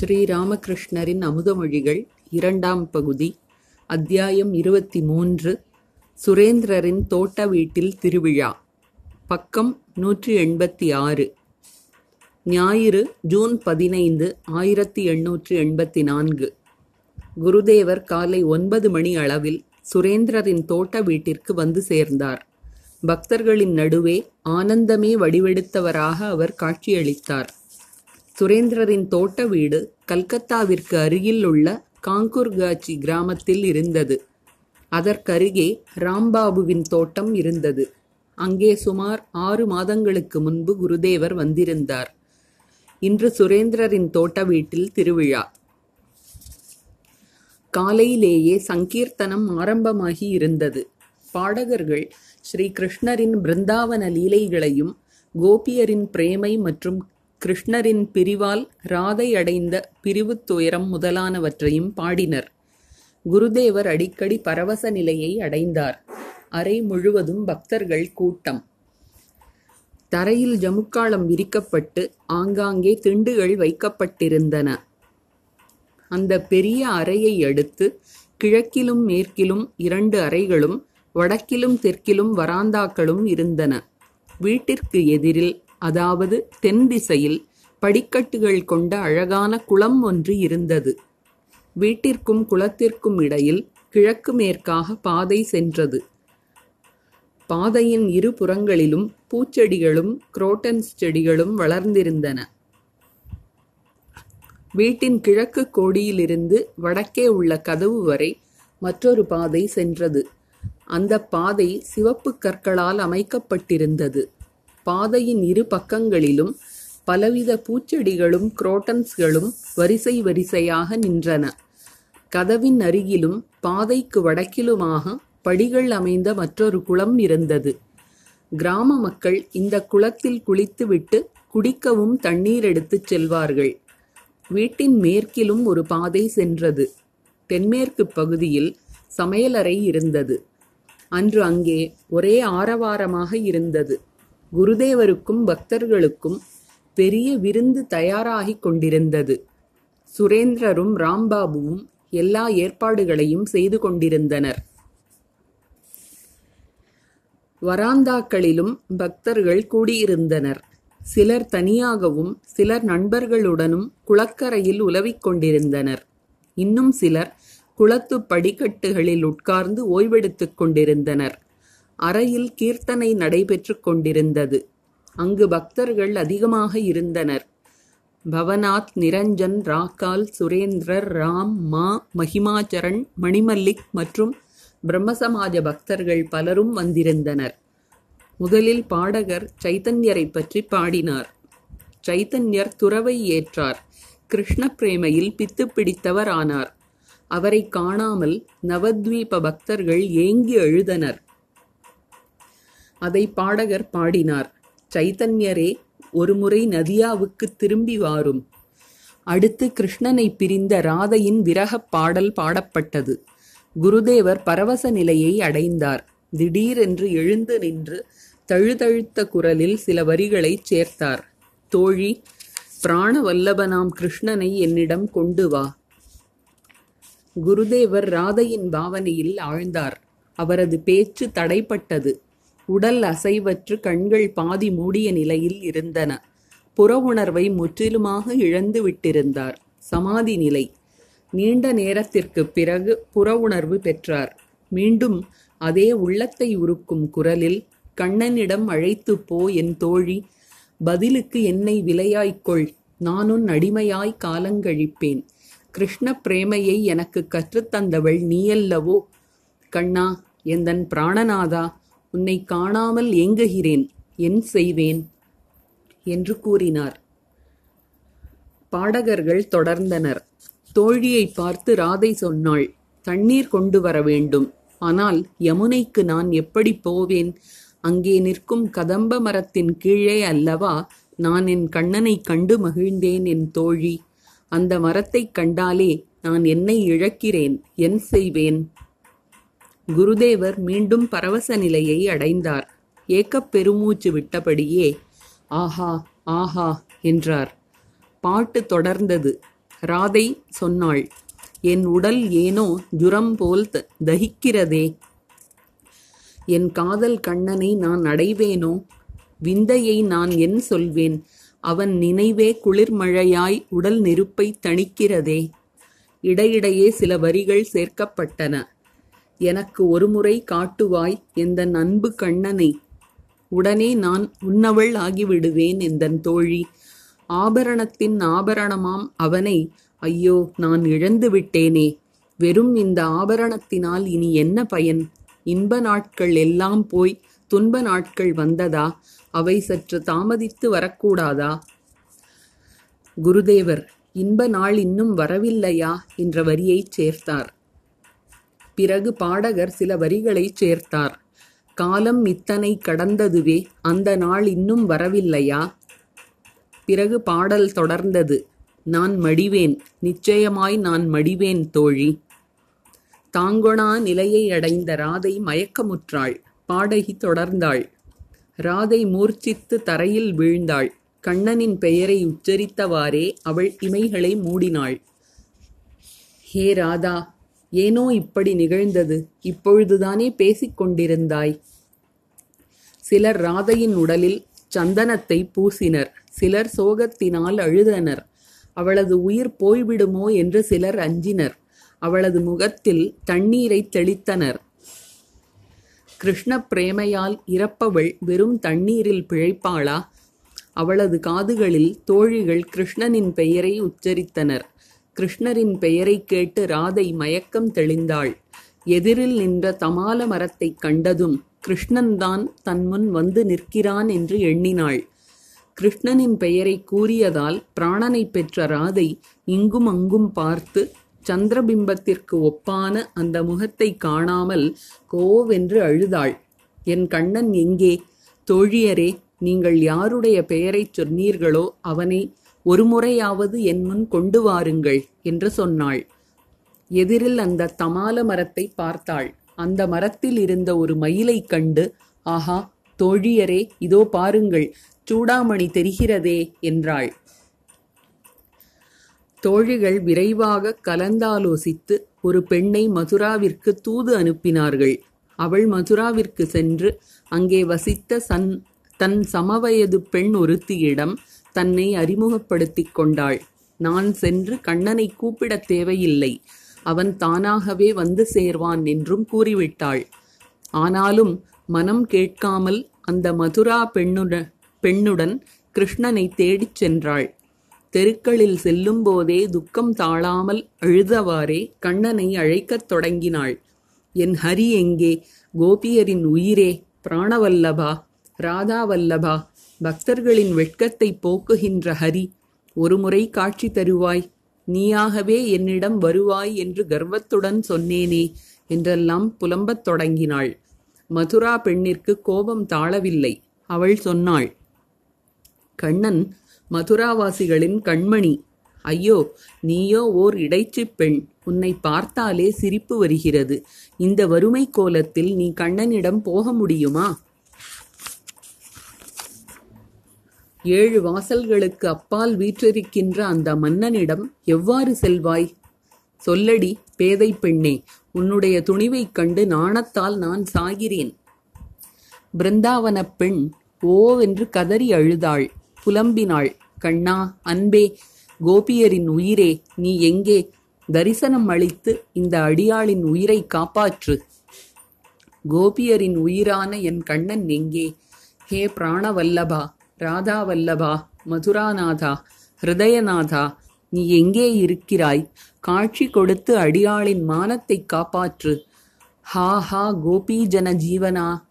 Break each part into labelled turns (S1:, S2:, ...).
S1: ஸ்ரீராமகிருஷ்ணரின் அமுதமொழிகள் இரண்டாம் பகுதி அத்தியாயம் இருபத்தி மூன்று சுரேந்திரரின் தோட்ட வீட்டில் திருவிழா பக்கம் நூற்றி எண்பத்தி ஆறு. ஞாயிறு ஜூன் பதினைந்து ஆயிரத்தி எண்ணூற்று எண்பத்தி நான்கு. குருதேவர் காலை ஒன்பது மணி அளவில் சுரேந்திரரின் தோட்ட வீட்டிற்கு வந்து சேர்ந்தார். பக்தர்களின் நடுவே ஆனந்தமே வடிவெடுத்தவராக அவர் காட்சியளித்தார். சுரேந்திரரின் தோட்ட வீடு கல்கத்தாவிற்கு அருகில் உள்ள காங்கூர்காச்சி கிராமத்தில் இருந்தது. அதற்கருகே ராம்பாபுவின் தோட்டம் இருந்தது. அங்கே சுமார் ஆறு மாதங்களுக்கு முன்பு குருதேவர் வந்திருந்தார். இன்று சுரேந்திரரின் தோட்ட வீட்டில் திருவிழா. காலையிலேயே சங்கீர்த்தனம் ஆரம்பமாகி இருந்தது. பாடகர்கள் ஸ்ரீ கிருஷ்ணரின் பிருந்தாவன லீலைகளையும் கோபியரின் பிரேமை மற்றும் கிருஷ்ணரின் பிரிவால் ராதை அடைந்த பிரிவுத் துயரம் முதலானவற்றையும் பாடினர். குருதேவர் அடிக்கடி பரவச நிலையை அடைந்தார். அறை முழுவதும் பக்தர்கள் கூட்டம். தரையில் ஜமுக்காளம் விரிக்கப்பட்டு ஆங்காங்கே திண்டுகள் வைக்கப்பட்டிருந்தன. அந்த பெரிய அறையை அடுத்து கிழக்கிலும் மேற்கிலும் இரண்டு அறைகளும் வடக்கிலும் தெற்கிலும் வராந்தாக்களும் இருந்தன. வீட்டிற்கு எதிரில் அதாவது தென் திசையில் படிக்கட்டுகள் கொண்ட அழகான குளம் ஒன்று இருந்தது. வீட்டிற்கும் குளத்திற்கும் இடையில் கிழக்கு மேற்காக பாதை சென்றது. பாதையின் இரு புறங்களிலும் பூச்செடிகளும் குரோட்டன்ஸ் செடிகளும் வளர்ந்திருந்தன. வீட்டின் கிழக்கு கோடியிலிருந்து வடக்கே உள்ள கதவு வரை மற்றொரு பாதை சென்றது. அந்த பாதை சிவப்பு கற்களால் அமைக்கப்பட்டிருந்தது. பாதையின் இரு பக்கங்களிலும் பலவித பூச்செடிகளும் குரோட்டன்ஸ்களும் வரிசை வரிசையாக நின்றன. கதவின் அருகிலும் பாதைக்கு வடக்கிலுமாக படிகள் அமைந்த மற்றொரு குளம் இருந்தது. கிராம மக்கள் இந்த குளத்தில் குளித்துவிட்டு குடிக்கவும் தண்ணீர் எடுத்துச் செல்வார்கள். வீட்டின் மேற்கிலும் ஒரு பாதை சென்றது. தென்மேற்கு பகுதியில் சமையலறை இருந்தது. அன்று அங்கே ஒரே ஆரவாரமாக இருந்தது. குருதேவருக்கும் பக்தர்களுக்கும் பெரிய விருந்து தயாராகிக் கொண்டிருந்தது. சுரேந்திரரும் ராம்பாபுவும் எல்லா ஏற்பாடுகளையும் செய்து கொண்டிருந்தனர். வராந்தாக்களிலும் பக்தர்கள் கூடியிருந்தனர். சிலர் தனியாகவும் சிலர் நண்பர்களுடனும் குளக்கரையில் உலவிக் கொண்டிருந்தனர். இன்னும் சிலர் குளத்து படிக்கட்டுகளில் உட்கார்ந்து ஓய்வெடுத்துக் கொண்டிருந்தனர். அறையில் கீர்த்தனை நடைபெற்றுக் கொண்டிருந்தது. அங்கு பக்தர்கள் அதிகமாக இருந்தனர். பவனாத் நிரஞ்சன் ராக்கால் சுரேந்திரர் ராம் மா மகிமாச்சரண் மணிமல்லிக் மற்றும் பிரம்மசமாஜ பக்தர்கள் பலரும் வந்திருந்தனர். முதலில் பாடகர் சைத்தன்யரை பற்றி பாடினார். சைத்தன்யர் துறவை ஏற்றார். கிருஷ்ண பிரேமையில் பித்து பிடித்தவர் ஆனார் அவரை காணாமல் நவத்வீப பக்தர்கள் ஏங்கி எழுதனர் அதை பாடகர் பாடினார். சைத்தன்யரே ஒருமுறை நதியாவுக்கு திரும்பி வாரும். அடுத்து கிருஷ்ணனை பிரிந்த ராதையின் விரகப் பாடல் பாடப்பட்டது. குருதேவர் பரவச நிலையை அடைந்தார். திடீரென்று எழுந்து நின்று தழுதழுத்த குரலில் சில வரிகளைச் சேர்த்தார். தோழி பிராணவல்லபனாம் கிருஷ்ணனை என்னிடம் கொண்டு வா. குருதேவர் ராதையின் பாவனையில் ஆழ்ந்தார். அவரது பேச்சு தடைப்பட்டது. உடல் அசைவற்று கண்கள் பாதி மூடிய நிலையில் இருந்தன. புற உணர்வை முற்றிலுமாக இழந்து விட்டிருந்தார். சமாதி நிலை. நீண்ட நேரத்திற்கு பிறகு புற உணர்வு பெற்றார். மீண்டும் அதே உள்ளத்தை உருக்கும் குரலில் கண்ணனிடம் அழைத்து போ என் தோழி பதிலுக்கு என்னை விலையாய்க்கொள் நானுன் அடிமையாய் காலங்கழிப்பேன் கிருஷ்ண பிரேமையை எனக்கு கற்றுத்தந்தவள் நீயல்லவோ? கண்ணா எந்தன் பிராணநாதா உன்னை காணாமல் ஏங்குகிறேன். என் செய்வேன் என்று கூறினார். பாடகர்கள் தொடர்ந்தனர். தோழியை பார்த்து ராதை சொன்னாள் தண்ணீர் கொண்டு வர வேண்டும். ஆனால் யமுனைக்கு நான் எப்படி போவேன்? அங்கே நிற்கும் கதம்ப மரத்தின் கீழே அல்லவா? நான் என் கண்ணனை கண்டு மகிழ்ந்தேன் என் தோழி. அந்த மரத்தைக் கண்டாலே நான் என்னை இழக்கிறேன். என் செய்வேன். குருதேவர் மீண்டும் பரவச நிலையை அடைந்தார். ஏக்கப் பெருமூச்சு விட்டபடியே ஆஹா ஆஹா என்றார். பாட்டு தொடர்ந்தது. ராதை சொன்னாள் என் உடல் ஏனோ ஜுரம் போல் தகிக்கிறதே. என் காதல் கண்ணனை நான் அடைவேனோ? விந்தையை நான் என் சொல்வேன். அவன் நினைவே குளிர்மழையாய் உடல் நெருப்பை தணிக்கிறதே. இடையிடையே சில வரிகள் சேர்க்கப்பட்டன. எனக்கு ஒருமுறை காட்டுவாய் எந்தன் அன்பு கண்ணனை. உடனே நான் உன்னவள் ஆகிவிடுவேன் எந்தன் தோழி. ஆபரணத்தின் ஆபரணமாம் அவனை. ஐயோ நான் இழந்து விட்டேனே. வெறும் இந்த ஆபரணத்தினால் இனி என்ன பயன்? இன்ப நாட்கள் எல்லாம் போய் துன்ப நாட்கள் வந்ததா? அவை சற்று தாமதித்து வரக்கூடாதா? குருதேவர் இன்ப நாள் இன்னும் வரவில்லையா? என்ற வரியைச் சேர்த்தார். பிறகு பாடகர் சில வரிகளைச் சேர்த்தார். காலம் இத்தனை கடந்ததுவே அந்த நாள் இன்னும் வரவில்லையா? பிறகு பாடல் தொடர்ந்தது. நான் மடிவேன் நிச்சயமாய் நான் மடிவேன் தோழி. தாங்கொணா நிலையை அடைந்த ராதை மயக்கமுற்றாள் பாடகி தொடர்ந்தாள். ராதை மூர்ச்சித்து தரையில் வீழ்ந்தாள் கண்ணனின் பெயரை உச்சரித்தவாறே அவள் இமைகளை மூடினாள். ஹே ராதா ஏனோ இப்படி நிகழ்ந்தது. இப்பொழுதுதானே பேசிக் கொண்டிருந்தாய் சிலர் ராதையின் உடலில் சந்தனத்தை பூசினர். சிலர் சோகத்தினால் அழுதனர். அவளது உயிர் போய்விடுமோ என்று சிலர் அஞ்சினர். அவளது முகத்தில் தண்ணீரை தெளித்தனர். கிருஷ்ண பிரேமையால் இறப்பவள் வெறும் தண்ணீரில் பிழைப்பாளா? அவளது காதுகளில் தோழிகள் கிருஷ்ணனின் பெயரை உச்சரித்தனர். கிருஷ்ணரின் பெயரை கேட்டு ராதை மயக்கம் தெளிந்தாள். எதிரில் நின்ற தமால மரத்தைக் கண்டதும் கிருஷ்ணன்தான் தன் முன் வந்து நிற்கிறான் என்று எண்ணினாள். கிருஷ்ணனின் பெயரை கூறியதால் பிராணனை பெற்ற ராதை இங்கும் அங்கும் பார்த்து சந்திரபிம்பத்திற்கு ஒப்பான அந்த முகத்தை காணாமல் கோவென்று அழுதாள். என் கண்ணன் எங்கே? தோழியரே நீங்கள் யாருடைய பெயரைச் சொன்னீர்களோ அவனை ஒரு முறையாவது என் முன் கொண்டு வாருங்கள் என்று சொன்னாள். எதிரில் அந்த தமால மரத்தை பார்த்தாள். அந்த மரத்தில் இருந்த ஒரு மயிலைக் கண்டு ஆஹா தோழியரே இதோ பாருங்கள் சூடாமணி தெரிகிறதே என்றாள். தோழிகள் விரைவாக கலந்தாலோசித்து ஒரு பெண்ணை மதுராவிற்கு தூது அனுப்பினார்கள். அவள் மதுராவிற்கு சென்று அங்கே வசித்த சன் தன் சமவயது பெண் ஒருத்தியிடம் தன்னை அறிமுகப்படுத்திக் கொண்டாள். நான் சென்று கண்ணனை கூப்பிடத் தேவையில்லை. அவன் தானாகவே வந்து சேர்வான் என்றும் கூறிவிட்டாள். ஆனாலும் மனம் கேட்காமல் அந்த மதுரா பெண்ணுட பெண்ணுடன் கிருஷ்ணனை தேடிச் சென்றாள். தெருக்களில் செல்லும்போதே துக்கம் தாழாமல் அழுதவாறே கண்ணனை அழைக்கத் தொடங்கினாள். என் ஹரி எங்கே? கோபியரின் உயிரே. பிராணவல்லபா. ராதாவல்லபா. பக்தர்களின் வெட்கத்தை போக்குகின்ற ஹரி ஒருமுறை காட்சி தருவாய் நீயாகவே என்னிடம் வருவாய் என்று கர்வத்துடன் சொன்னேனே என்றெல்லாம் புலம்பத் தொடங்கினாள். மதுரா பெண்ணிற்கு கோபம் தாழவில்லை. அவள் சொன்னாள் கண்ணன் மதுராவாசிகளின் கண்மணி. ஐயோ நீயோ ஓர் இடைச்சி பெண். உன்னை பார்த்தாலே சிரிப்பு வருகிறது. இந்த வறுமை கோலத்தில் நீ கண்ணனிடம் போக முடியுமா? ஏழு வாசல்களுக்கு அப்பால் வீற்றிருக்கின்ற அந்த மன்னனிடம் எவ்வாறு செல்வாய்? சொல்லடி பேதை பெண்ணே உன்னுடைய துணிவைக் கண்டு நாணத்தால் நான் சாகிறேன். பிருந்தாவனப் பெண் ஓவென்று கதறி அழுதாள் புலம்பினாள். கண்ணா அன்பே கோபியரின் உயிரே நீ எங்கே? தரிசனம் அளித்து இந்த அடியாளின் உயிரை காப்பாற்று. கோபியரின் உயிரான என் கண்ணன் எங்கே? ஹே பிராணவல்லபா ராதாவல்லபா மதுராநாதா ஹிருதயநாதா நீ எங்கே இருக்கிறாய்? காட்சி கொடுத்து அடியாளின் மானத்தைக் காப்பாற்று. ஹா ஹா கோபி ஜன ஜீவனா?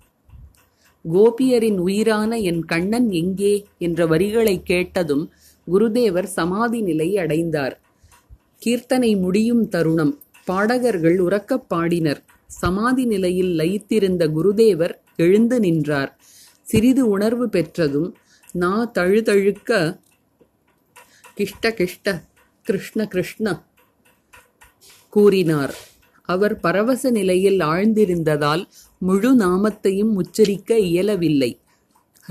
S1: கோபியரின் உயிரான என் கண்ணன் எங்கே? என்ற வரிகளைக் கேட்டதும் குருதேவர் சமாதி நிலை அடைந்தார். கீர்த்தனை முடியும் தருணம். பாடகர்கள் உறக்கப் பாடினர். சமாதி நிலையில் லயித்திருந்த குருதேவர் எழுந்து நின்றார். சிறிது உணர்வு பெற்றதும் நா தழுதழுக்க கிஷ்ட கிஷ்ட கிருஷ்ண கிருஷ்ண கூறினார். அவர் பரவச நிலையில் ஆழ்ந்திருந்ததால் முழு நாமத்தையும் உச்சரிக்க இயலவில்லை.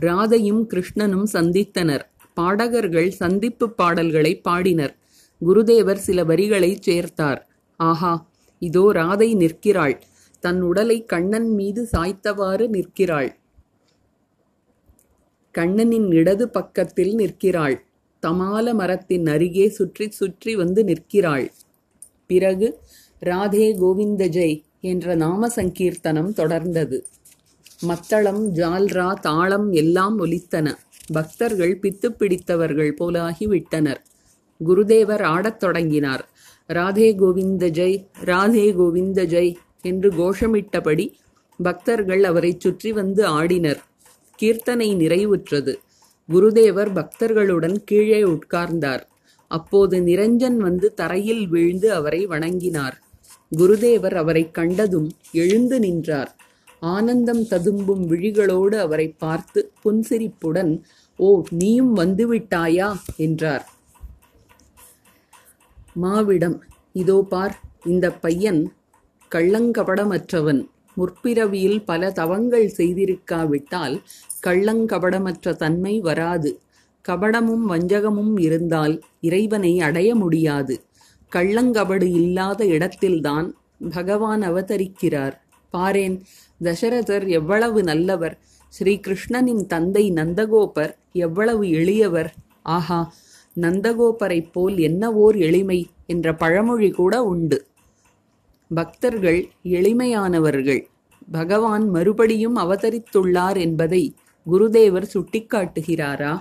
S1: ராதையும் கிருஷ்ணனும் சந்தித்தனர். பாடகர்கள் சந்திப்பு பாடல்களை பாடினர். குருதேவர் சில வரிகளைச் சேர்த்தார். ஆஹா இதோ ராதை நிற்கிறாள். தன் உடலை கண்ணன் மீது சாய்த்தவாறு நிற்கிறாள். கண்ணனின் இடது பக்கத்தில் நிற்கிறாள். தமால மரத்தின் அருகே சுற்றி சுற்றி வந்து நிற்கிறாள். பிறகு ராதே கோவிந்த ஜெய் என்ற நாம சங்கீர்த்தனம் தொடர்ந்தது. மத்தளம் ஜால்ரா தாளம் எல்லாம் ஒலித்தன. பக்தர்கள் பித்து பிடித்தவர்கள் போலாகிவிட்டனர் குருதேவர் ஆடத் தொடங்கினார். ராதே கோவிந்த ஜெய் ராதே கோவிந்த ஜெய் என்று கோஷமிட்டபடி பக்தர்கள் அவரைச் சுற்றி வந்து ஆடினர். கீர்த்தனை நிறைவுற்றது. குருதேவர் பக்தர்களுடன் கீழே உட்கார்ந்தார். அப்போது நிரஞ்சன் வந்து தரையில் வீழ்ந்து அவரை வணங்கினார். குருதேவர் அவரைக் கண்டதும் எழுந்து நின்றார். ஆனந்தம் ததும்பும் விழிகளோடு அவரை பார்த்து புன்சிரிப்புடன் ஓ நீயும் வந்துவிட்டாயா? என்றார். மாவிடம் இதோ பார் இந்த பையன் கள்ளங்கபடமற்றவன். முற்பிறவியில் பல தவங்கள் செய்திருக்காவிட்டால் கள்ளங்கபடமற்ற தன்மை வராது. கபடமும் வஞ்சகமும் இருந்தால் இறைவனை அடைய முடியாது. கள்ளங்கபடு இல்லாத இடத்தில்தான் பகவான் அவதரிக்கிறார். பாரேன் தசரதர் எவ்வளவு நல்லவர். ஸ்ரீகிருஷ்ணனின் தந்தை நந்தகோபர் எவ்வளவு எளியவர். ஆஹா நந்தகோபரைப் போல் என்ன ஓர் எளிமை என்ற பழமொழி கூட உண்டு. பக்தர்கள் எளிமையானவர்கள். பகவான் மறுபடியும் அவதரித்துள்ளார் என்பதை குருதேவர் சுட்டிக்காட்டுகிறாரா?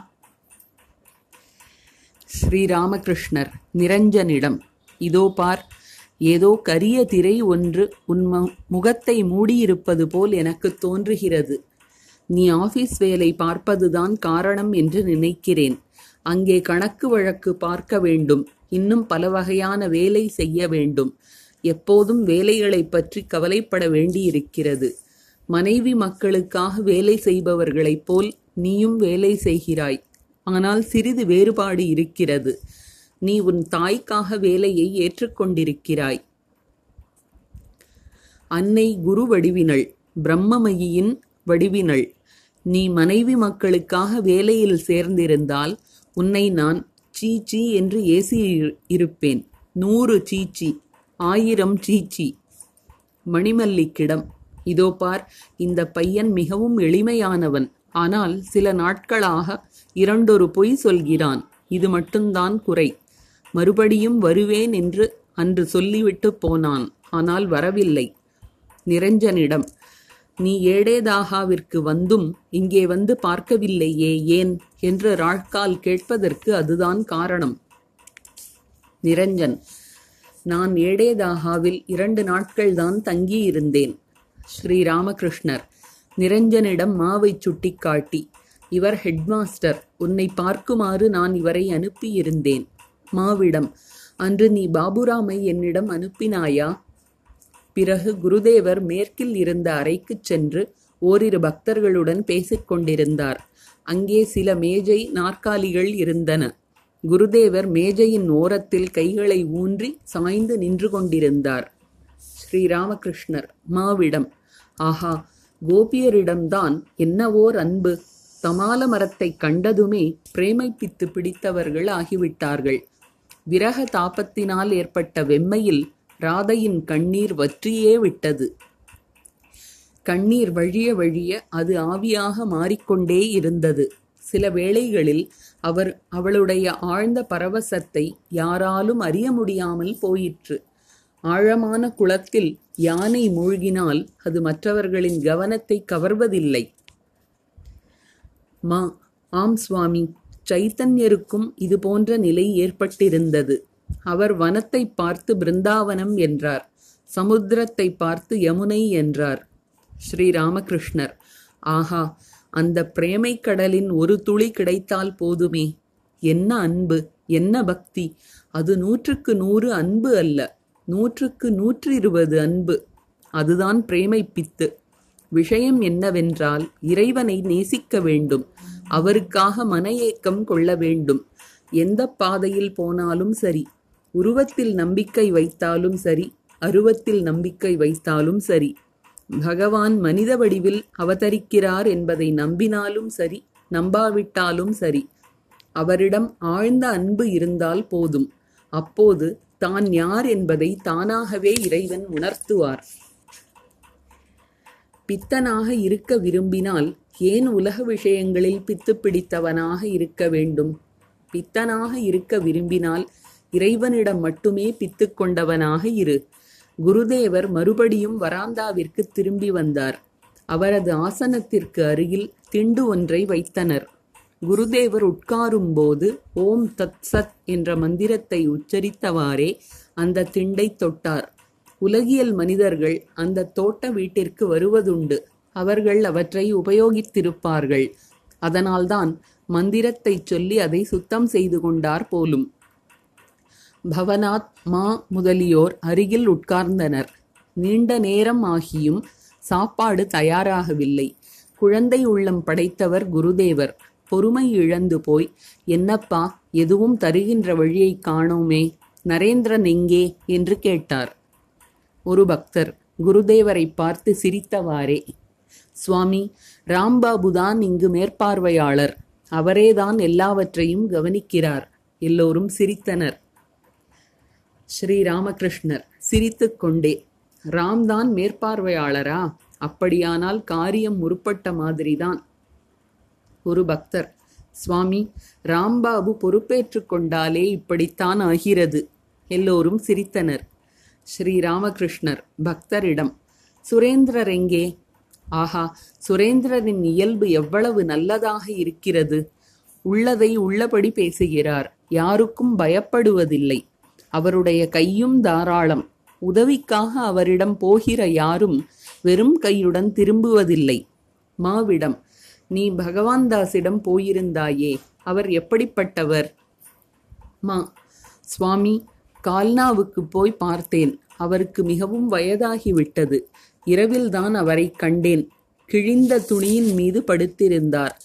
S1: ஸ்ரீராமகிருஷ்ணர் நிரஞ்சனிடம். இதோ பார் ஏதோ கரிய திரை ஒன்று உன் முகத்தை மூடியிருப்பது போல் எனக்கு தோன்றுகிறது. நீ ஆபீஸ் வேலை பார்ப்பதுதான் காரணம் என்று நினைக்கிறேன். அங்கே கணக்கு வழக்கு பார்க்க வேண்டும். இன்னும் பல வகையான வேலை செய்ய வேண்டும். எப்போதும் வேலைகளைப் பற்றி கவலைப்பட வேண்டியிருக்கிறது. மனைவி மக்களுக்காக வேலை செய்பவர்களைப் போல் நீயும் வேலை செய்கிறாய். ஆனால் சிறிது வேறுபாடு இருக்கிறது. நீ உன் தாய்க்காக வேலையை ஏற்றுக்கொண்டிருக்கிறாய் அன்னை குரு வடிவினள் பிரம்மமயியின் வடிவினள் நீ மனைவி மக்களுக்காக வேலையில் சேர்ந்திருந்தால் உன்னை நான் சீச்சி என்று ஏசி இருப்பேன் நூறு சீச்சி ஆயிரம் சீச்சி மணிமல்லிக்கிடம் இதோ பார் இந்த பையன் மிகவும் எளிமையானவன். ஆனால் சில நாட்களாக இரண்டொரு பொய் சொல்கிறான். இது மட்டும்தான் குறை. மறுபடியும் வருவேன் என்று அன்று சொல்லிவிட்டு போனான். ஆனால் வரவில்லை. நிரஞ்சனிடம் நீ ஏடேதாகாவிற்கு வந்தும் இங்கே வந்து பார்க்கவில்லையே ஏன்? என்று ராட்கால் கேட்பதற்கு அதுதான் காரணம். நிரஞ்சன் நான் ஏடேதாகாவில் இரண்டு நாட்கள்தான் தங்கியிருந்தேன். ஸ்ரீராமகிருஷ்ணர் நிரஞ்சனிடம் மாவை சுட்டிக்காட்டி இவர் ஹெட்மாஸ்டர் உன்னை பார்க்குமாறு நான் இவரை அனுப்பியிருந்தேன். மாவிடம் அன்று நீ பாபுராமை என்னிடம் அனுப்பினாயா? பிறகு குருதேவர் மேற்கில் இருந்த அறைக்குச் சென்று ஓரிரு பக்தர்களுடன் பேசிக்கொண்டிருந்தார். அங்கே சில மேஜை நாற்காலிகள் இருந்தன. குருதேவர் மேஜையின் ஓரத்தில் கைகளை ஊன்றி சாய்ந்து நின்று கொண்டிருந்தார். ஸ்ரீராமகிருஷ்ணர் மாவிடம். ஆஹா கோபியரிடம்தான் என்னவோர் அன்பு? தமால மரத்தை கண்டதுமே பிரேமைப்பித்து பிடித்தவர்கள் ஆகிவிட்டார்கள். விரக தாபத்தினால் ஏற்பட்ட வெம்மையில் ராதையின் கண்ணீர் வற்றியே விட்டது. கண்ணீர் வழிய வழிய அது ஆவியாக மாறிக்கொண்டே இருந்தது. சில வேளைகளில் அவர் அவளுடைய ஆழ்ந்த பரவசத்தை யாராலும் அறிய முடியாமல் போயிற்று. ஆழமான குளத்தில் யானை மூழ்கினால் அது மற்றவர்களின் கவனத்தை கவர்வதில்லை. மா ஆம் சுவாமி சைத்தன்யருக்கும் இது போன்ற நிலை ஏற்பட்டிருந்தது. அவர் வனத்தை பார்த்து பிருந்தாவனம் என்றார். சமுத்திரத்தை பார்த்து யமுனை என்றார். ஸ்ரீராமகிருஷ்ணர் ஆஹா அந்த பிரேமை கடலின் ஒரு துளி கிடைத்தால் போதுமே. என்ன அன்பு என்ன பக்தி. அது நூற்றுக்கு நூறு அன்பு அல்ல. நூற்றுக்கு நூற்றி இருபது அன்பு. அதுதான் பிரேமை பித்து விஷயம் என்னவென்றால் இறைவனை நேசிக்க வேண்டும். அவருக்காக மன ஏக்கம் கொள்ள வேண்டும். எந்த பாதையில் போனாலும் சரி உருவத்தில் நம்பிக்கை வைத்தாலும் சரி அருவத்தில் நம்பிக்கை வைத்தாலும் சரி. பகவான் மனித வடிவில் அவதரிக்கிறார் என்பதை நம்பினாலும் சரி நம்பாவிட்டாலும் சரி அவரிடம் ஆழ்ந்த அன்பு இருந்தால் போதும். அப்போது தான் யார் என்பதை தானாகவே இறைவன் உணர்த்துவார். பித்தனாக இருக்க விரும்பினால் ஏன் உலக விஷயங்களில் பித்து பிடித்தவனாக இருக்க வேண்டும்? பித்தனாக இருக்க விரும்பினால் இறைவனிடம் மட்டுமே பித்து கொண்டவனாக இரு. குருதேவர் மறுபடியும் வராந்தாவிற்கு திரும்பி வந்தார். அவரது ஆசனத்திற்கு அருகில் திண்டு ஒன்றை வைத்தனர். குருதேவர் உட்காரும்போது ஓம் தத் சத் என்ற மந்திரத்தை உச்சரித்தவாறே அந்த திண்டை தொட்டார். உலகியல் மனிதர்கள் அந்த தோட்ட வீட்டிற்கு வருவதுண்டு. அவர்கள் அவற்றை உபயோகித்திருப்பார்கள். அதனால்தான் மந்திரத்தைச் சொல்லி அதை சுத்தம் செய்து கொண்டார் போலும். பவனாத் மா முதலியோர் அருகில் உட்கார்ந்தனர். நீண்ட நேரம் ஆகியும் சாப்பாடு தயாராகவில்லை. குழந்தை உள்ளம் படைத்தவர் குருதேவர். பொறுமை இழந்து போய் என்னப்பா எதுவும் தருகின்ற வழியைக் காணோமே நரேந்திரன் எங்கே? என்று கேட்டார். ஒரு பக்தர் குருதேவரை பார்த்து சிரித்தவாறே சுவாமி ராம்பாபுதான் இங்கு மேற்பார்வையாளர். அவரேதான் எல்லாவற்றையும் கவனிக்கிறார். எல்லோரும் சிரித்தனர். ஸ்ரீ ராமகிருஷ்ணர் சிரித்துக் கொண்டே ராம்தான் மேற்பார்வையாளரா? அப்படியானால் காரியம் முற்பட்ட மாதிரிதான். ஒரு பக்தர் சுவாமி ராம்பாபு பொறுப்பேற்றுக் கொண்டாலே இப்படித்தான் ஆகிறது. எல்லோரும் சிரித்தனர். ஸ்ரீ ராமகிருஷ்ணர் பக்தரிடம் சுரேந்திரர் எங்கே? ஆஹா சுரேந்திரரின் இயல்பு எவ்வளவு நல்லதாக இருக்கிறது. உள்ளதை உள்ளபடி பேசுகிறார். யாருக்கும் பயப்படுவதில்லை. அவருடைய கையும் தாராளம். உதவிக்காக அவரிடம் போகிற யாரும் வெறும் கையுடன் திரும்புவதில்லை. மாவிடம் நீ பகவான்தாஸிடம் போயிருந்தாயே அவர் எப்படிப்பட்டவர்? மா சுவாமி கால்னாவுக்கு போய் பார்த்தேன். அவருக்கு மிகவும் வயதாகிவிட்டது. இரவில்தான் அவரை கண்டேன். கிழிந்த துணியின் மீது படுத்திருந்தார்.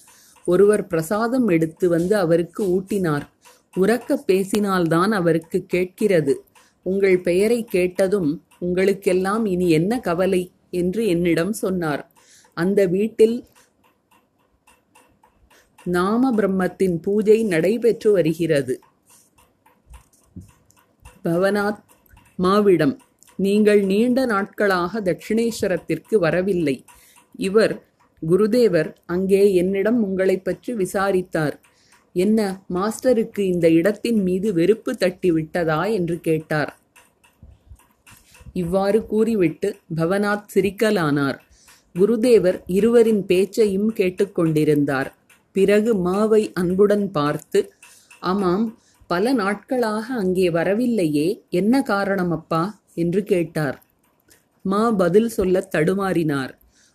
S1: ஒருவர் பிரசாதம் எடுத்து வந்து அவருக்கு ஊட்டினார். உறக்க பேசினால்தான் அவருக்கு கேட்கிறது. உங்கள் பெயரை கேட்டதும் உங்களுக்கெல்லாம் இனி என்ன கவலை? என்று என்னிடம் சொன்னார். அந்த வீட்டில் நாம பிரம்மத்தின் பூஜை நடைபெற்று வருகிறது. பவனாத் மாவிடம் நீங்கள் நீண்ட நாட்களாக தட்சிணேஸ்வரத்திற்கு வரவில்லை. இவர் குருதேவர் அங்கே என்னிடம் உங்களைப் பற்றி விசாரித்தார். என்ன மாஸ்டருக்கு இந்த இடத்தின் மீது வெறுப்பு தட்டி விட்டதா என்று கேட்டார். இவ்வாறு கூறிவிட்டு பவனாத் சிரிக்கலானார். குருதேவர் இருவரின் பேச்சையும் கேட்டுக்கொண்டிருந்தார். பிறகு மாவை அன்புடன் பார்த்து ஆமாம் பல நாட்களாக அங்கே வரவில்லையே என்ன காரணம் அப்பா என்று கேட்டார். மா பதில் சொல்லத் தடுமாறினார்.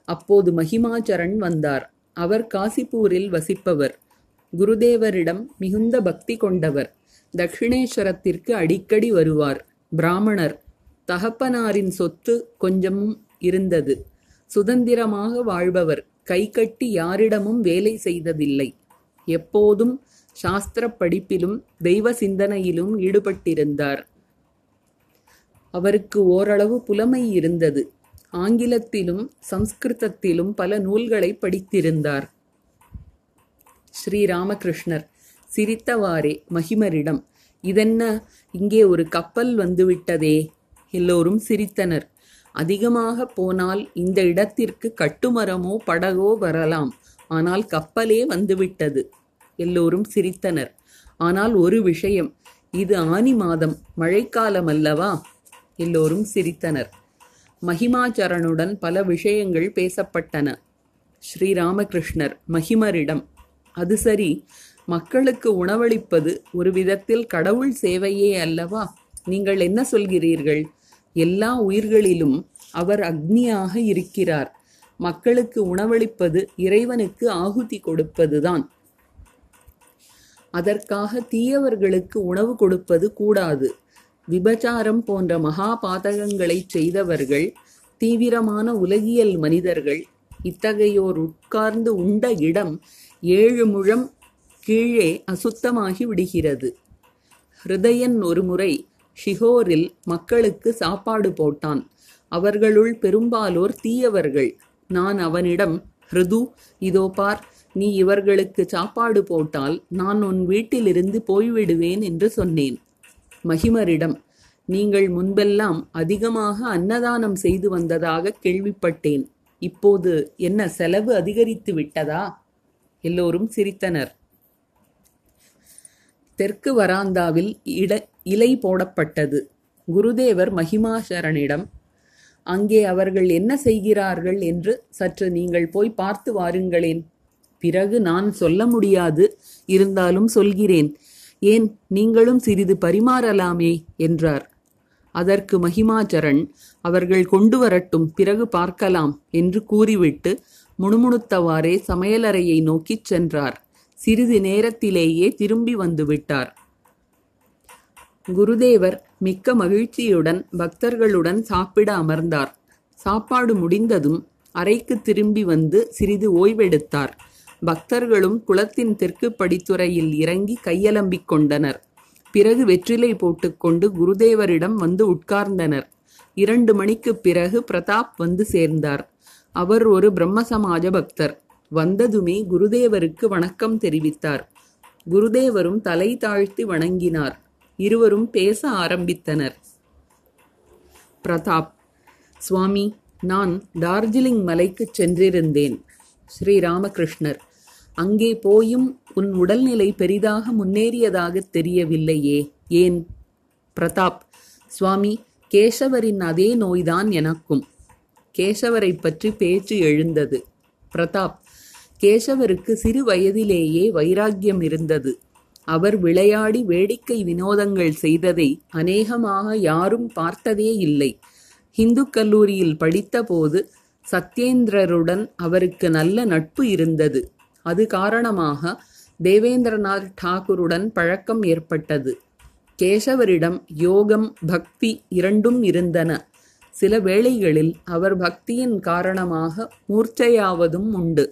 S1: அப்போது மகிமாச்சரண் வந்தார். அவர் காசிப்பூரில் வசிப்பவர். குருதேவரிடம் மிகுந்த பக்தி கொண்டவர். தக்ஷிணேஸ்வரத்திற்கு அடிக்கடி வருவார். பிராமணர் தகப்பனாரின் சொத்து கொஞ்சமும் இருந்தது. சுதந்திரமாக வாழ்பவர் கைகட்டி யாரிடமும் வேலை செய்ததில்லை. எப்போதும் சாஸ்திர படிப்பிலும் தெய்வ சிந்தனையிலும் ஈடுபட்டிருந்தார். அவருக்கு ஓரளவு புலமை இருந்தது. ஆங்கிலத்திலும் சம்ஸ்கிருதத்திலும் பல நூல்களை படித்திருந்தார். ஸ்ரீராமகிருஷ்ணர் சிரித்தவாறே மகிமரிடம் இதென்ன? இங்கே ஒரு கப்பல் வந்துவிட்டதே. எல்லோரும் சிரித்தனர். அதிகமாக போனால் இந்த இடத்திற்கு கட்டுமரமோ படகோ வரலாம். ஆனால் கப்பலே வந்துவிட்டது. எல்லோரும் சிரித்தனர். ஆனால் ஒரு விஷயம் இது ஆனி மாதம் மழைக்காலம் அல்லவா? எல்லோரும் சிரித்தனர். மகிமாச்சரனுடன் பல விஷயங்கள் பேசப்பட்டன. ஸ்ரீராமகிருஷ்ணர் மகிமரிடம் அது சரி. மக்களுக்கு உணவளிப்பது ஒரு விதத்தில் கடவுள் சேவையே அல்லவா? நீங்கள் என்ன சொல்கிறீர்கள்? எல்லா உயிர்களிலும் அவர் அக்னியாக இருக்கிறார். மக்களுக்கு உணவளிப்பது இறைவனுக்கு ஆகுதி கொடுப்பதுதான். அதற்காக தீயவர்களுக்கு உணவு கொடுப்பது கூடாது. விபச்சாரம் போன்ற மகா பாதகங்களை செய்தவர்கள் தீவிரமான உலகியல் மனிதர்கள் இத்தகையோர் உட்கார்ந்து உண்ட இடம் ஏழு முழம் கீழே அசுத்தமாகி விடுகிறது. ஹிருதயன் ஒருமுறை ஷிகோரில் மக்களுக்கு சாப்பாடு போட்டான். அவர்களுள் பெரும்பாலோர் தீயவர்கள். நான் அவனிடம் ஹிருது இதோ பார் நீ இவர்களுக்கு சாப்பாடு போட்டால் நான் உன் வீட்டிலிருந்து போய்விடுவேன் என்று சொன்னேன். மகிமரிடம் நீங்கள் முன்பெல்லாம் அதிகமாக அன்னதானம் செய்து வந்ததாக கேள்விப்பட்டேன். இப்போது என்ன செலவு அதிகரித்து விட்டதா? எல்லோரும் சிரித்தனர். தெற்கு வராந்தாவில் இட இலை போடப்பட்டது. குருதேவர் மகிமாசரனிடம் அங்கே அவர்கள் என்ன செய்கிறார்கள் என்று சற்று நீங்கள் போய் பார்த்து வாருங்களேன். பிறகு நான் சொல்ல முடியாது இருந்தாலும் சொல்கிறேன். ஏன் நீங்களும் சிறிது பரிமாறலாமே என்றார். அதற்கு மகிமாச்சரன் அவர்கள் கொண்டு வரட்டும் பிறகு பார்க்கலாம் என்று கூறிவிட்டு முணுமுணுத்தவாறே சமையலறையை நோக்கிச் சென்றார். சிறிது நேரத்திலேயே திரும்பி வந்துவிட்டார். குருதேவர் மிக்க மகிழ்ச்சியுடன் பக்தர்களுடன் சாப்பிட அமர்ந்தார். சாப்பாடு முடிந்ததும் அறைக்கு திரும்பி வந்து சிறிது ஓய்வெடுத்தார். பக்தர்களும் குளத்தின் தெற்கு படித்துறையில் இறங்கி கையலம்பிக் கொண்டனர். பிறகு வெற்றிலை போட்டுக்கொண்டு குருதேவரிடம் வந்து உட்கார்ந்தனர். இரண்டு மணிக்குப் பிறகு பிரதாப் வந்து சேர்ந்தார். அவர் ஒரு பிரம்மசமாஜ பக்தர். வந்ததுமே குருதேவருக்கு வணக்கம் தெரிவித்தார். குருதேவரும் தலை தாழ்த்தி வணங்கினார். இருவரும் பேச ஆரம்பித்தனர். பிரதாப் சுவாமி நான் டார்ஜிலிங் மலைக்குச் சென்றிருந்தேன் ஸ்ரீ ராமகிருஷ்ணர் அங்கே போயும் உன் உடல்நிலை பெரிதாக முன்னேறியதாகத் தெரியவில்லையே ஏன்? பிரதாப் சுவாமி கேசவரின் அதே நோய்தான் எனக்கும். கேசவரை பற்றி பேச்சு எழுந்தது. பிரதாப் கேசவருக்கு சிறு வயதிலேயே வைராக்கியம் இருந்தது. அவர் விளையாடி வேடிக்கை வினோதங்கள் செய்ததை அநேகமாக யாரும் பார்த்ததே இல்லை. ஹிந்து கல்லூரியில் படித்தபோது சத்யேந்திரருடன் அவருக்கு நல்ல நட்பு இருந்தது. அது காரணமாக தேவேந்திரநாத் டாகூருடன் பழக்கம் ஏற்பட்டது. கேசவரிடம் யோகம் பக்தி இரண்டும் இருந்தன. சில வேளைகளில் அவர் பக்தியின் காரணமாக மூர்ச்சையாவதும் உண்டு.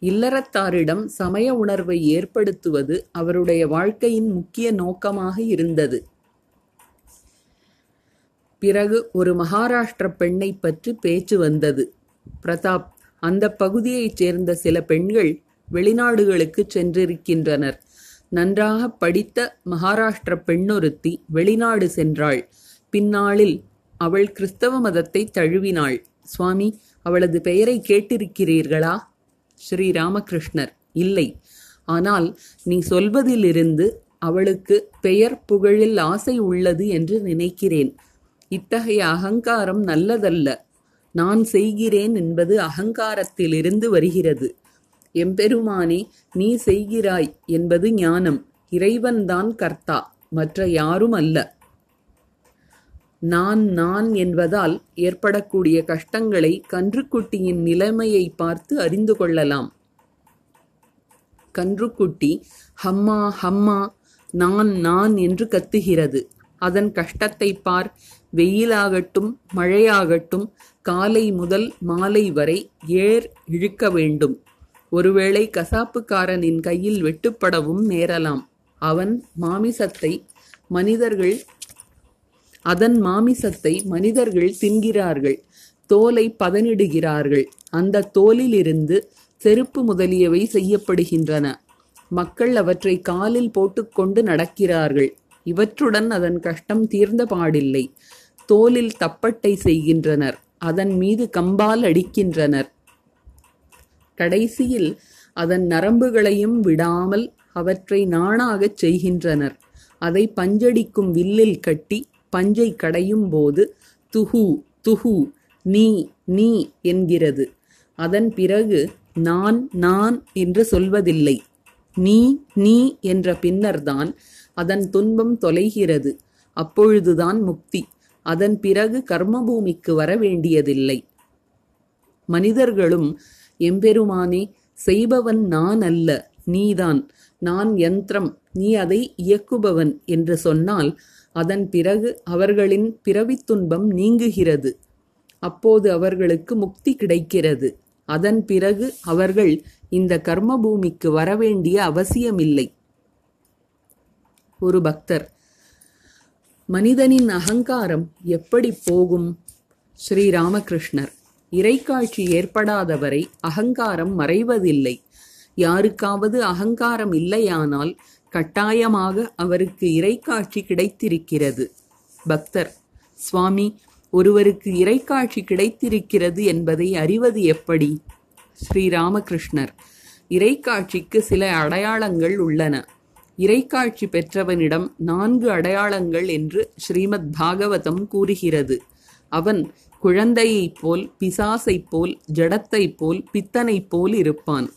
S1: இல்லறத்தாரிடம் சமய உணர்வை ஏற்படுத்துவது அவருடைய வாழ்க்கையின் முக்கிய நோக்கமாக இருந்தது. பிறகு ஒரு மகாராஷ்டிர பெண்ணை பற்றி பேச்சு வந்தது. பிரதாப் அந்த பகுதியைச் சேர்ந்த சில பெண்கள் வெளிநாடுகளுக்கு சென்றிருக்கின்றனர். நன்றாக படித்த மகாராஷ்டிர பெண்ணொருத்தி வெளிநாடு சென்றாள். பின்னாளில் அவள் கிறிஸ்தவ மதத்தை தழுவினாள். சுவாமி அவளது பெயரை கேட்டிருக்கிறீர்களா? ஸ்ரீ ராமகிருஷ்ணர் இல்லை. ஆனால் நீ சொல்வதிலிருந்து அவளுக்கு பெயர் புகழில் ஆசை உள்ளது என்று நினைக்கிறேன். இத்தகைய அகங்காரம் நல்லதல்ல. நான் செய்கிறேன் என்பது அகங்காரத்திலிருந்து வருகிறது. எம்பெருமானே நீ செய்கிறாய் என்பது ஞானம். இறைவன்தான் கர்த்தா. மற்ற யாரும் அல்ல. நான் நான் என்பதால் ஏற்படக்கூடிய கஷ்டங்களை கன்றுக்குட்டியின் நிலைமையை பார்த்து அறிந்து கொள்ளலாம். கன்றுக்குட்டி ஹம்மா ஹம்மா நான் நான் என்று கத்துகிறது. அதன் கஷ்டத்தை பார். வெயிலாகட்டும் மழையாகட்டும் காலை முதல் மாலை வரை ஏர் இழுக்க வேண்டும். ஒருவேளை கசாப்புக்காரனின் கையில் வெட்டுப்படவும் நேரலாம். அவன் மாமிசத்தை மனிதர்கள் அதன் மாமிசத்தை மனிதர்கள் தின்கிறார்கள் தோலை பதனிடுகிறார்கள். அந்த தோலிலிருந்து செருப்பு முதலியவை செய்யப்படுகின்றன. மக்கள் அவற்றை காலில் போட்டுக்கொண்டு நடக்கிறார்கள். இவற்றுடன் அதன் கஷ்டம் தீர்ந்த பாடில்லை. தோலில் தப்பட்டை செய்கின்றனர். அதன் மீது கம்பால் அடிக்கின்றனர். கடைசியில் அதன் நரம்புகளையும் விடாமல் அவற்றை நாணாகச் செய்கின்றனர். அதை பஞ்சடிக்கும் வில்லில் கட்டி பஞ்சை கடையும் போது துஹு துஹு நீ நீ என்கிறது. அதன் பிறகு நான் நான் என்று சொல்வதில்லை. நீ நீ என்ற பின்னர்தான் அதன் துன்பம் தொலைகிறது. அப்பொழுதுதான் முக்தி. அதன் பிறகு கர்மபூமிக்கு வர வேண்டியதில்லை மனிதர்களும் எம்பெருமானே செய்பவன் நான் அல்ல நீதான். நான் யந்திரம். நீ அதை இயக்குபவன் என்று சொன்னால் அதன் பிறகு அவர்களின் பிறவித் துன்பம் நீங்குகிறது. அப்போது அவர்களுக்கு முக்தி கிடைக்கிறது. அதன் பிறகு அவர்கள் இந்த கர்மபூமிக்கு வரவேண்டிய அவசியமில்லை. ஒரு பக்தர் மனிதனின் அகங்காரம் எப்படி போகும்? ஸ்ரீராமகிருஷ்ணர் இறைக்காட்சி ஏற்படாதவரை அகங்காரம் மறைவதில்லை. யாருக்காவது அகங்காரம் இல்லையானால் கட்டாயமாக அவருக்கு இறைக்காட்சி கிடைத்திருக்கிறது. பக்தர் சுவாமி ஒருவருக்கு இறைக்காட்சி கிடைத்திருக்கிறது என்பதை அறிவது எப்படி? ஸ்ரீராமகிருஷ்ணர் இறைக்காட்சிக்கு சில அடையாளங்கள் உள்ளன. இறைக்காட்சி பெற்றவனிடம் நான்கு அடையாளங்கள் என்று ஸ்ரீமத் பாகவதம் கூறுகிறது. அவன் குழந்தையைப் போல் பிசாசைப் போல் ஜடத்தைப் போல் பித்தனைப் போல் இருப்பான்.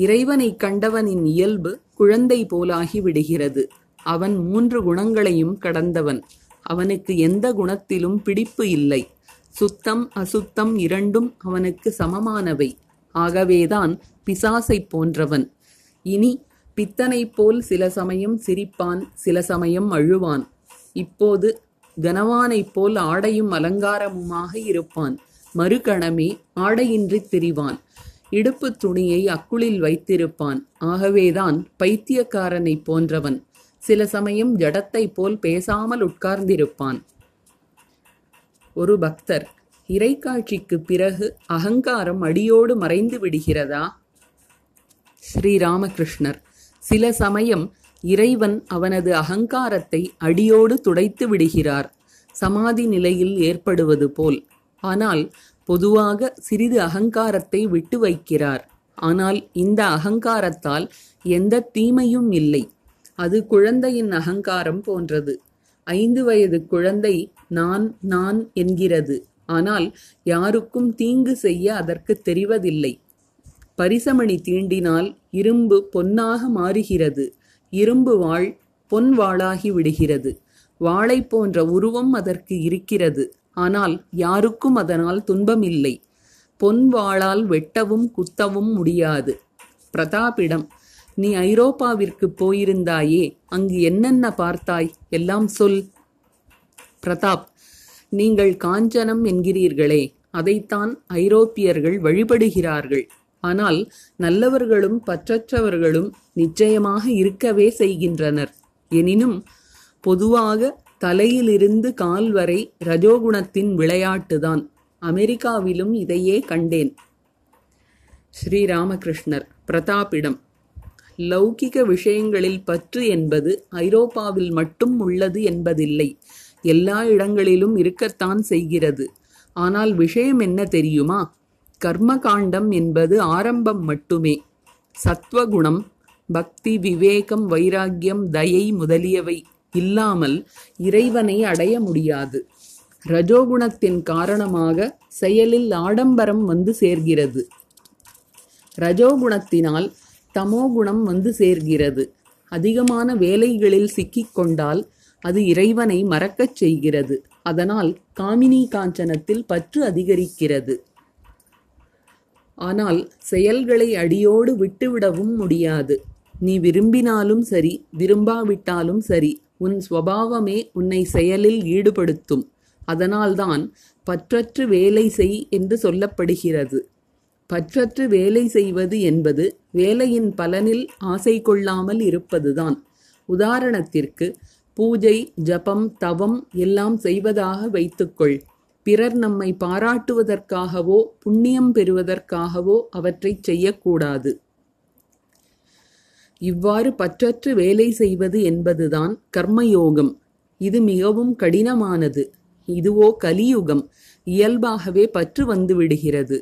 S1: இறைவனைக் கண்டவனின் இயல்பு குழந்தை போலாகி விடுகிறது. அவன் மூன்று குணங்களையும் கடந்தவன். அவனுக்கு எந்த குணத்திலும் பிடிப்பு இல்லை. சுத்தம் அசுத்தம் இரண்டும் அவனுக்கு சமமானவை. ஆகவேதான் பிசாசைப் போன்றவன். இனி பித்தனைப் போல் சில சமயம் சிரிப்பான் சில சமயம் அழுவான். இப்போது கனவானைப் போல் ஆடையும் அலங்காரமுமாக இருப்பான். மறுகணமே ஆடையின்றி திரிவான். இடுப்புத் துணியை அக்குளில் வைத்திருப்பான். ஆகவேதான் பைத்தியக்காரனைப் போன்றவன். சில சமயம் ஜடத்தைப் போல் பேசாமல் உட்கார்ந்திருப்பான். ஒரு பக்தர் இறைக்காட்சிக்கு பிறகு அகங்காரம் அடியோடு மறைந்து விடுகிறதா? ஸ்ரீராமகிருஷ்ணர் சில சமயம் இறைவன் அவனது அகங்காரத்தை அடியோடு துடைத்து விடுகிறார். சமாதி நிலையில் ஏற்படுவது போல். ஆனால் பொதுவாக சிறிது அகங்காரத்தை விட்டு வைக்கிறார். ஆனால் இந்த அகங்காரத்தால் எந்த தீமையும் இல்லை. அது குழந்தையின் அகங்காரம் போன்றது. ஐந்து வயது குழந்தை நான் நான் என்கிறது. ஆனால் யாருக்கும் தீங்கு செய்ய அதற்கு தெரிவதில்லை. பரிசமணி தீண்டினால் இரும்பு பொன்னாக மாறுகிறது. இரும்பு வாள் பொன் வாளாகி விடுகிறது. வாளை போன்ற உருவம் அதற்கு இருக்கிறது. ஆனால் யாருக்கும் அதனால் துன்பமில்லை. பொன் வாளால் வெட்டவும் குத்தவும் முடியாது. பிரதாபிடம் நீ ஐரோப்பாவிற்கு போயிருந்தாயே அங்கு என்னென்ன பார்த்தாய்? எல்லாம் சொல். பிரதாப் நீங்கள் காஞ்சனம் என்கிறீர்களே அதைத்தான் ஐரோப்பியர்கள் வழிபடுகிறார்கள். ஆனால் நல்லவர்களும் பற்றற்றவர்களும் நிச்சயமாக இருக்கவே செய்கின்றனர். எனினும் பொதுவாக தலையிலிருந்து கால் வரை ரஜோகுணத்தின் விளையாட்டுதான். அமெரிக்காவிலும் இதையே கண்டேன். ஸ்ரீராமகிருஷ்ணர் பிரதாப்பிடம். லௌகிக விஷயங்களில் பற்று என்பது ஐரோப்பாவில் மட்டும் உள்ளது என்பதில்லை. எல்லா இடங்களிலும் இருக்கத்தான் செய்கிறது. ஆனால் விஷயம் என்ன தெரியுமா? கர்மகாண்டம் என்பது ஆரம்பம் மட்டுமே. சத்வகுணம் பக்தி விவேகம் வைராக்கியம் தயை முதலியவை. இல்லாமல் இறைவனை அடைய முடியாது. ரஜோகுணத்தின் காரணமாக செயலில் ஆடம்பரம் வந்து சேர்கிறது. ரஜோகுணத்தினால் தமோகுணம் வந்து சேர்கிறது. அதிகமான வேலைகளில் சிக்கிக்கொண்டால் அது இறைவனை மறக்கச் செய்கிறது. அதனால் காமினி காஞ்சனத்தில் பற்று அதிகரிக்கிறது. ஆனால் செயல்களை அடியோடு விட்டுவிடவும் முடியாது. நீ விரும்பினாலும் சரி விரும்பாவிட்டாலும் சரி உன் ஸ்வபாவமே உன்னை செயலில் ஈடுபடுத்தும். அதனால்தான் பற்றற்று வேலை செய் என்று சொல்லப்படுகிறது. பற்றற்று வேலை செய்வது என்பது வேலையின் பலனில் ஆசை கொள்ளாமல் இருப்பதுதான். உதாரணத்திற்கு பூஜை ஜபம் தவம் எல்லாம் செய்வதாக வைத்துக்கொள். பிறர் நம்மை பாராட்டுவதற்காகவோ புண்ணியம் பெறுவதற்காகவோ அவற்றைச் செய்யக்கூடாது. இவ்வாறு பற்றற்று வேலை செய்வது என்பதுதான் கர்மயோகம். இது மிகவும் கடினமானது. இதுவோ கலியுகம். இயல்பாகவே பற்று வந்து விடுகிறது.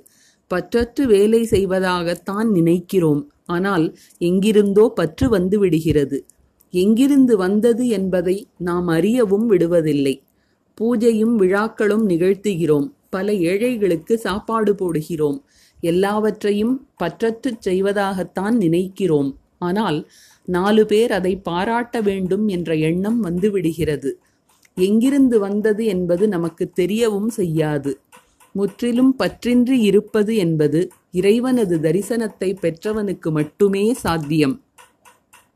S1: பற்றற்று வேலை செய்வதாகத்தான் நினைக்கிறோம். ஆனால் எங்கிருந்தோ பற்று வந்து விடுகிறது. எங்கிருந்து வந்தது என்பதை நாம் அறியவும் விடுவதில்லை. பூஜையும் விழாக்களும் நிகழ்த்துகிறோம். பல ஏழைகளுக்கு சாப்பாடு போடுகிறோம். எல்லாவற்றையும் பற்றற்று செய்வதாகத்தான் நினைக்கிறோம். ஆனால் நாலு பேர் அதை பாராட்ட வேண்டும் என்ற எண்ணம் வந்துவிடுகிறது. எங்கிருந்து வந்தது என்பது நமக்கு தெரியவும் செய்யாது. முற்றிலும் பற்றின்றி இருப்பது என்பது இறைவனது தரிசனத்தை பெற்றவனுக்கு மட்டுமே சாத்தியம்.